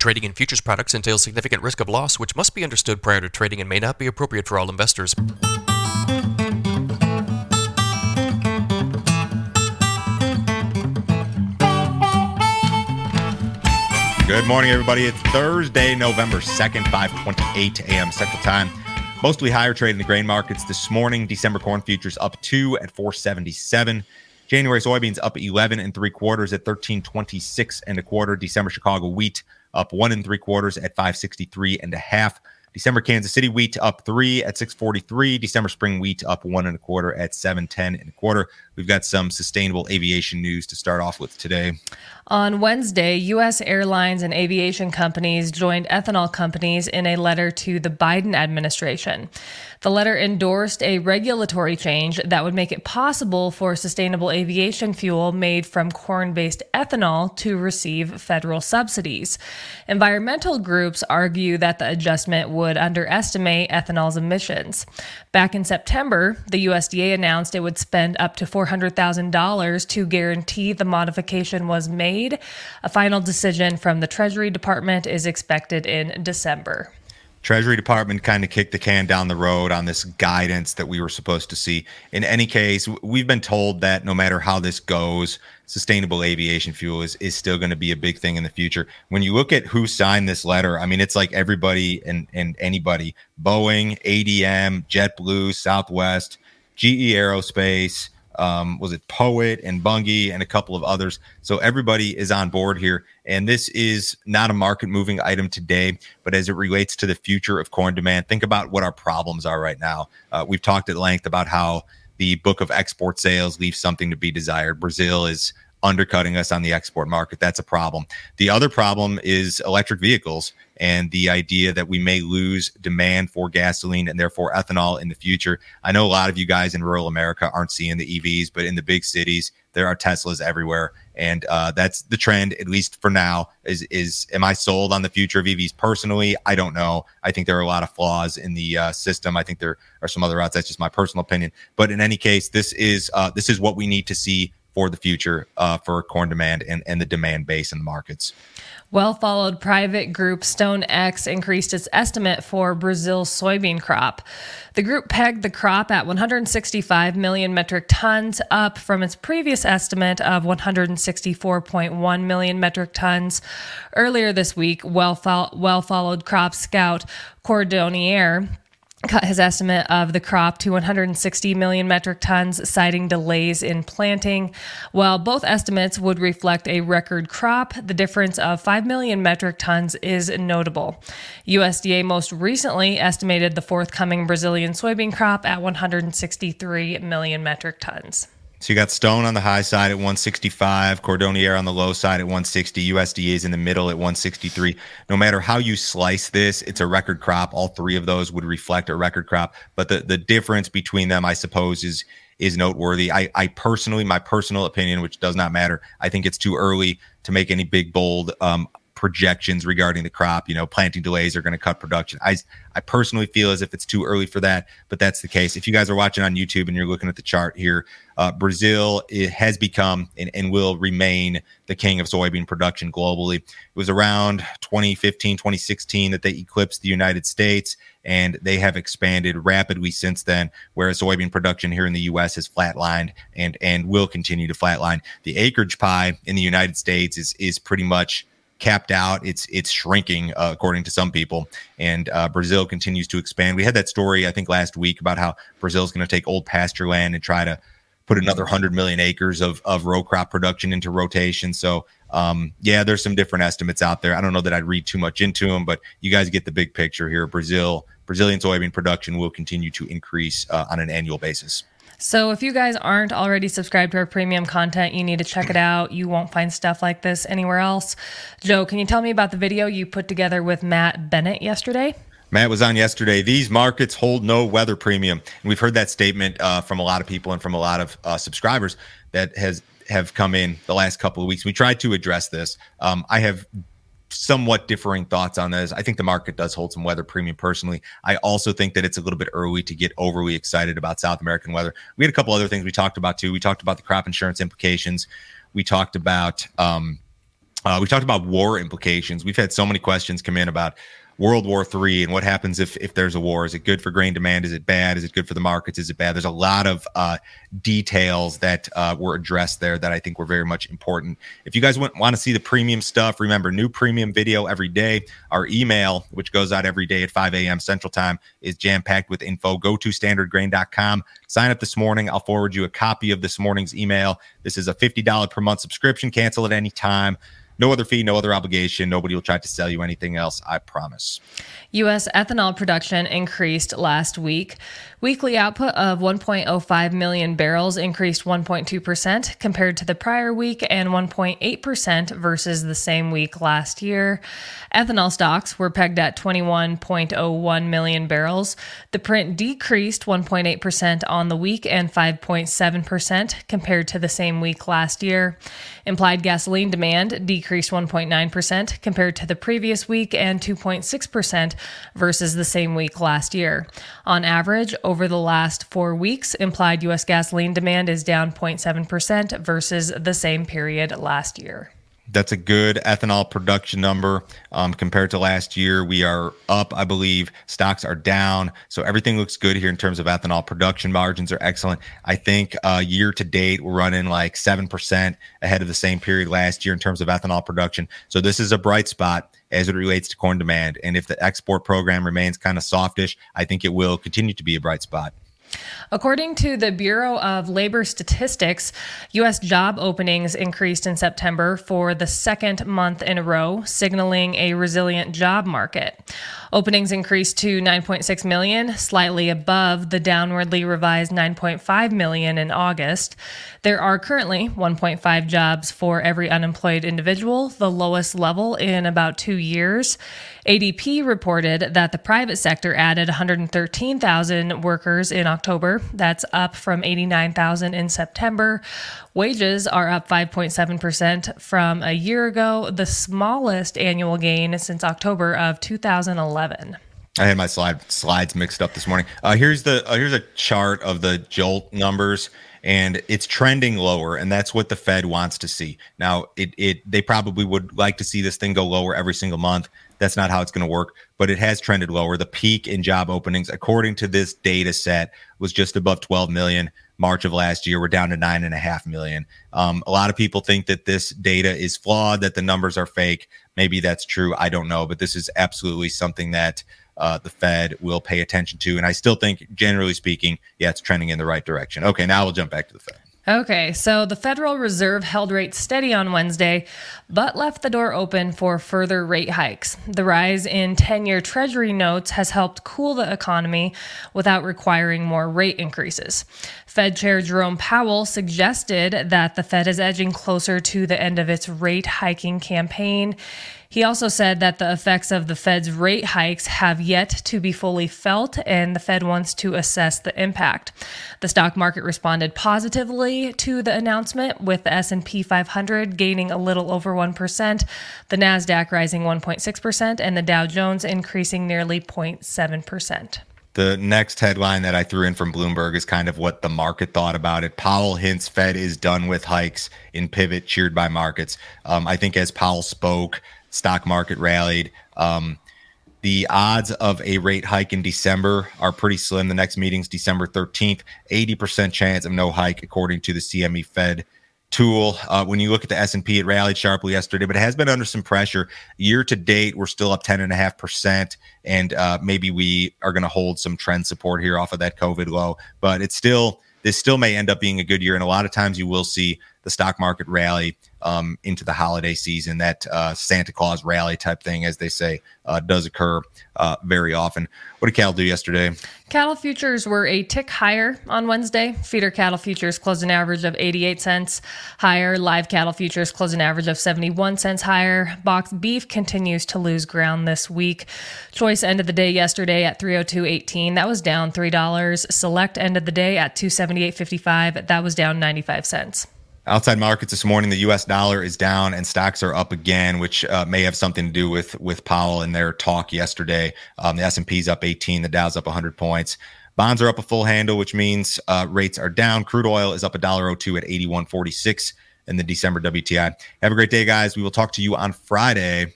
Trading in futures products entails significant risk of loss, which must be understood prior to trading and may not be appropriate for all investors. Good morning, everybody. It's Thursday, November 2nd, 5:28 a.m. Central Time. Mostly higher trade in the grain markets this morning. December corn futures up two at 477. January soybeans up 11 and three quarters at 1326 and a quarter. December Chicago wheat up one and three quarters at 563 and a half. December Kansas City wheat up three at 643. December spring wheat up one and a quarter at 710 and a quarter. We've got some sustainable aviation news to start off with today. On Wednesday, U.S. airlines and aviation companies joined ethanol companies in a letter to the Biden administration. The letter endorsed a regulatory change that would make it possible for sustainable aviation fuel made from corn based ethanol to receive federal subsidies. Environmental groups argue that the adjustment would underestimate ethanol's emissions. Back in September, the USDA announced it would spend up to $400,000 to guarantee the modification was made. A final decision from the Treasury Department is expected in December. Treasury Department kind of kicked the can down the road on this guidance that we were supposed to see. In any case, we've been told that no matter how this goes, sustainable aviation fuel is, is still going to be a big thing in the future. When you look at who signed this letter, I mean, it's like everybody and, and anybody Boeing, ADM, JetBlue, Southwest, GE Aerospace, um, was it Poet and Bunge and a couple of others. So everybody is on board here. And this is not a market moving item today, but as it relates to the future of corn demand, think about what our problems are right now. Uh, we've talked at length about how the book of export sales leaves something to be desired. Brazil is undercutting us on the export market. That's a problem. The other problem is electric vehicles and the idea that we may lose demand for gasoline and therefore ethanol in the future. I know a lot of you guys in rural America aren't seeing the EVs, but in the big cities, there are Teslas everywhere. And uh, that's the trend, at least for now. Is is am I sold on the future of EVs personally? I don't know. I think there are a lot of flaws in the uh, system. I think there are some other routes. That's just my personal opinion. But in any case, this is uh, this is what we need to see for the future uh, for corn demand and, and the demand base in the markets. Well followed private group StoneX increased its estimate for Brazil's soybean crop. The group pegged the crop at 165 million metric tons, up from its previous estimate of 164.1 million metric tons. Earlier this week, well, followed crop scout Cordonnier cut his estimate of the crop to 160 million metric tons, citing delays in planting. While both estimates would reflect a record crop, the difference of 5 million metric tons is notable. USDA most recently estimated the forthcoming Brazilian soybean crop at 163 million metric tons. So you got Stone on the high side at 165, Cordonnier on the low side at 160, USDA is in the middle at 163. No matter how you slice this, it's a record crop. All three of those would reflect a record crop, but the the difference between them, I suppose, is is noteworthy. I, I personally, my personal opinion, which does not matter, I think it's too early to make any big bold um, projections regarding the crop. You know, planting delays are going to cut production. I I personally feel as if it's too early for that, but that's the case. If you guys are watching on YouTube and you're looking at the chart here, uh, Brazil has become and, and will remain the king of soybean production globally. It was around 2015, 2016 that they eclipsed the United States, and they have expanded rapidly since then. Whereas soybean production here in the U.S. has flatlined and and will continue to flatline. The acreage pie in the United States is is pretty much capped out. It's it's shrinking uh, according to some people, and uh, Brazil continues to expand. We had that story I think last week about how Brazil is going to take old pasture land and try to put another hundred million acres of of row crop production into rotation. So um, yeah, there's some different estimates out there. I don't know that I'd read too much into them, but you guys get the big picture here. Brazil Brazilian soybean production will continue to increase uh, on an annual basis. So if you guys aren't already subscribed to our premium content, you need to check it out. You won't find stuff like this anywhere else. Joe, can you tell me about the video you put together with Matt Bennett yesterday? Matt was on yesterday. These markets hold no weather premium. And we've heard that statement uh, from a lot of people and from a lot of uh, subscribers that has have come in the last couple of weeks. We tried to address this. Um, I have somewhat differing thoughts on this. I think the market does hold some weather premium personally. I also think that it's a little bit early to get overly excited about South American weather. We had a couple other things we talked about too. We talked about the crop insurance implications. We talked about um, Uh, we talked about war implications. We've had so many questions come in about World War Three and what happens if if there's a war. Is it good for grain demand? Is it bad? Is it good for the markets? Is it bad? There's a lot of uh, details that uh, were addressed there that I think were very much important. If you guys want, want to see the premium stuff, remember new premium video every day. Our email, which goes out every day at 5 a.m. Central Time, is jam packed with info. Go to standardgrain.com. Sign up this morning. I'll forward you a copy of this morning's email. This is a $50 per month subscription. Cancel at any time. No other fee, no other obligation. Nobody will try to sell you anything else. I promise. U.S. ethanol production increased last week. Weekly output of 1.05 million barrels increased 1.2% compared to the prior week and 1.8% versus the same week last year. Ethanol stocks were pegged at 21.01 million barrels. The print decreased 1.8% on the week and 5.7% compared to the same week last year. Implied gasoline demand decreased 1.9% compared to the previous week and 2.6% versus the same week last year. On average, over the last four weeks, implied U.S. gasoline demand is down 0.7% versus the same period last year that's a good ethanol production number um, compared to last year. We are up, I believe. Stocks are down, so everything looks good here in terms of ethanol production. Margins are excellent. I think uh, year to date we're running like seven percent ahead of the same period last year in terms of ethanol production. So this is a bright spot as it relates to corn demand. And if the export program remains kind of softish, I think it will continue to be a bright spot. According to the Bureau of Labor Statistics, U.S. job openings increased in September for the second month in a row, signaling a resilient job market. Openings increased to 9.6 million, slightly above the downwardly revised 9.5 million in August. There are currently 1.5 jobs for every unemployed individual, the lowest level in about two years. ADP reported that the private sector added 113,000 workers in October. That's up from 89,000 in September. Wages are up 5.7% from a year ago, the smallest annual gain since October of 2011. I had my slide slides mixed up this morning. Uh, here's the uh, here's a chart of the jolt numbers and it's trending lower and that's what the fed wants to see. Now it, it they probably would like to see this thing go lower every single month. That's not how it's going to work but it has trended lower. The peak in job openings according to this data set was just above 12 million. March of last year we're down to nine and a half million. Um, a lot of people think that this data is flawed that the numbers are fake. Maybe that's true i don't know but this is absolutely something that uh, the Fed will pay attention to. And I still think, generally speaking, yeah, it's trending in the right direction. Okay, now we'll jump back to the Fed. Okay, so the Federal Reserve held rates steady on Wednesday, but left the door open for further rate hikes. The rise in 10 year Treasury notes has helped cool the economy without requiring more rate increases. Fed Chair Jerome Powell suggested that the Fed is edging closer to the end of its rate hiking campaign. He also said that the effects of the Fed's rate hikes have yet to be fully felt and the Fed wants to assess the impact. The stock market responded positively to the announcement with the S&P 500 gaining a little over 1%, the Nasdaq rising 1.6% and the Dow Jones increasing nearly 0.7%. The next headline that I threw in from Bloomberg is kind of what the market thought about it. Powell hints Fed is done with hikes in pivot, cheered by markets. Um, I think as Powell spoke, stock market rallied. Um, the odds of a rate hike in December are pretty slim. The next meeting's December 13th. 80% chance of no hike, according to the CME Fed tool. Uh, when you look at the S&P, it rallied sharply yesterday, but it has been under some pressure. Year to date, we're still up 10.5%, and uh, maybe we are going to hold some trend support here off of that COVID low. But it's still, this still may end up being a good year. And a lot of times you will see the stock market rally um, into the holiday season. That uh, Santa Claus rally type thing, as they say, uh, does occur uh, very often. What did cattle do yesterday? Cattle futures were a tick higher on Wednesday. Feeder cattle futures closed an average of 88 cents higher. Live cattle futures closed an average of 71 cents higher. Box beef continues to lose ground this week. Choice ended the day yesterday at 302.18. That was down $3. Select ended the day at 278.55. That was down 95 cents. Outside markets this morning, the U.S. dollar is down and stocks are up again, which uh, may have something to do with with Powell and their talk yesterday. Um, the S and P's up 18, the Dow's up 100 points. Bonds are up a full handle, which means uh, rates are down. Crude oil is up a dollar 02 at 81.46. and the December WTI. Have a great day, guys. We will talk to you on Friday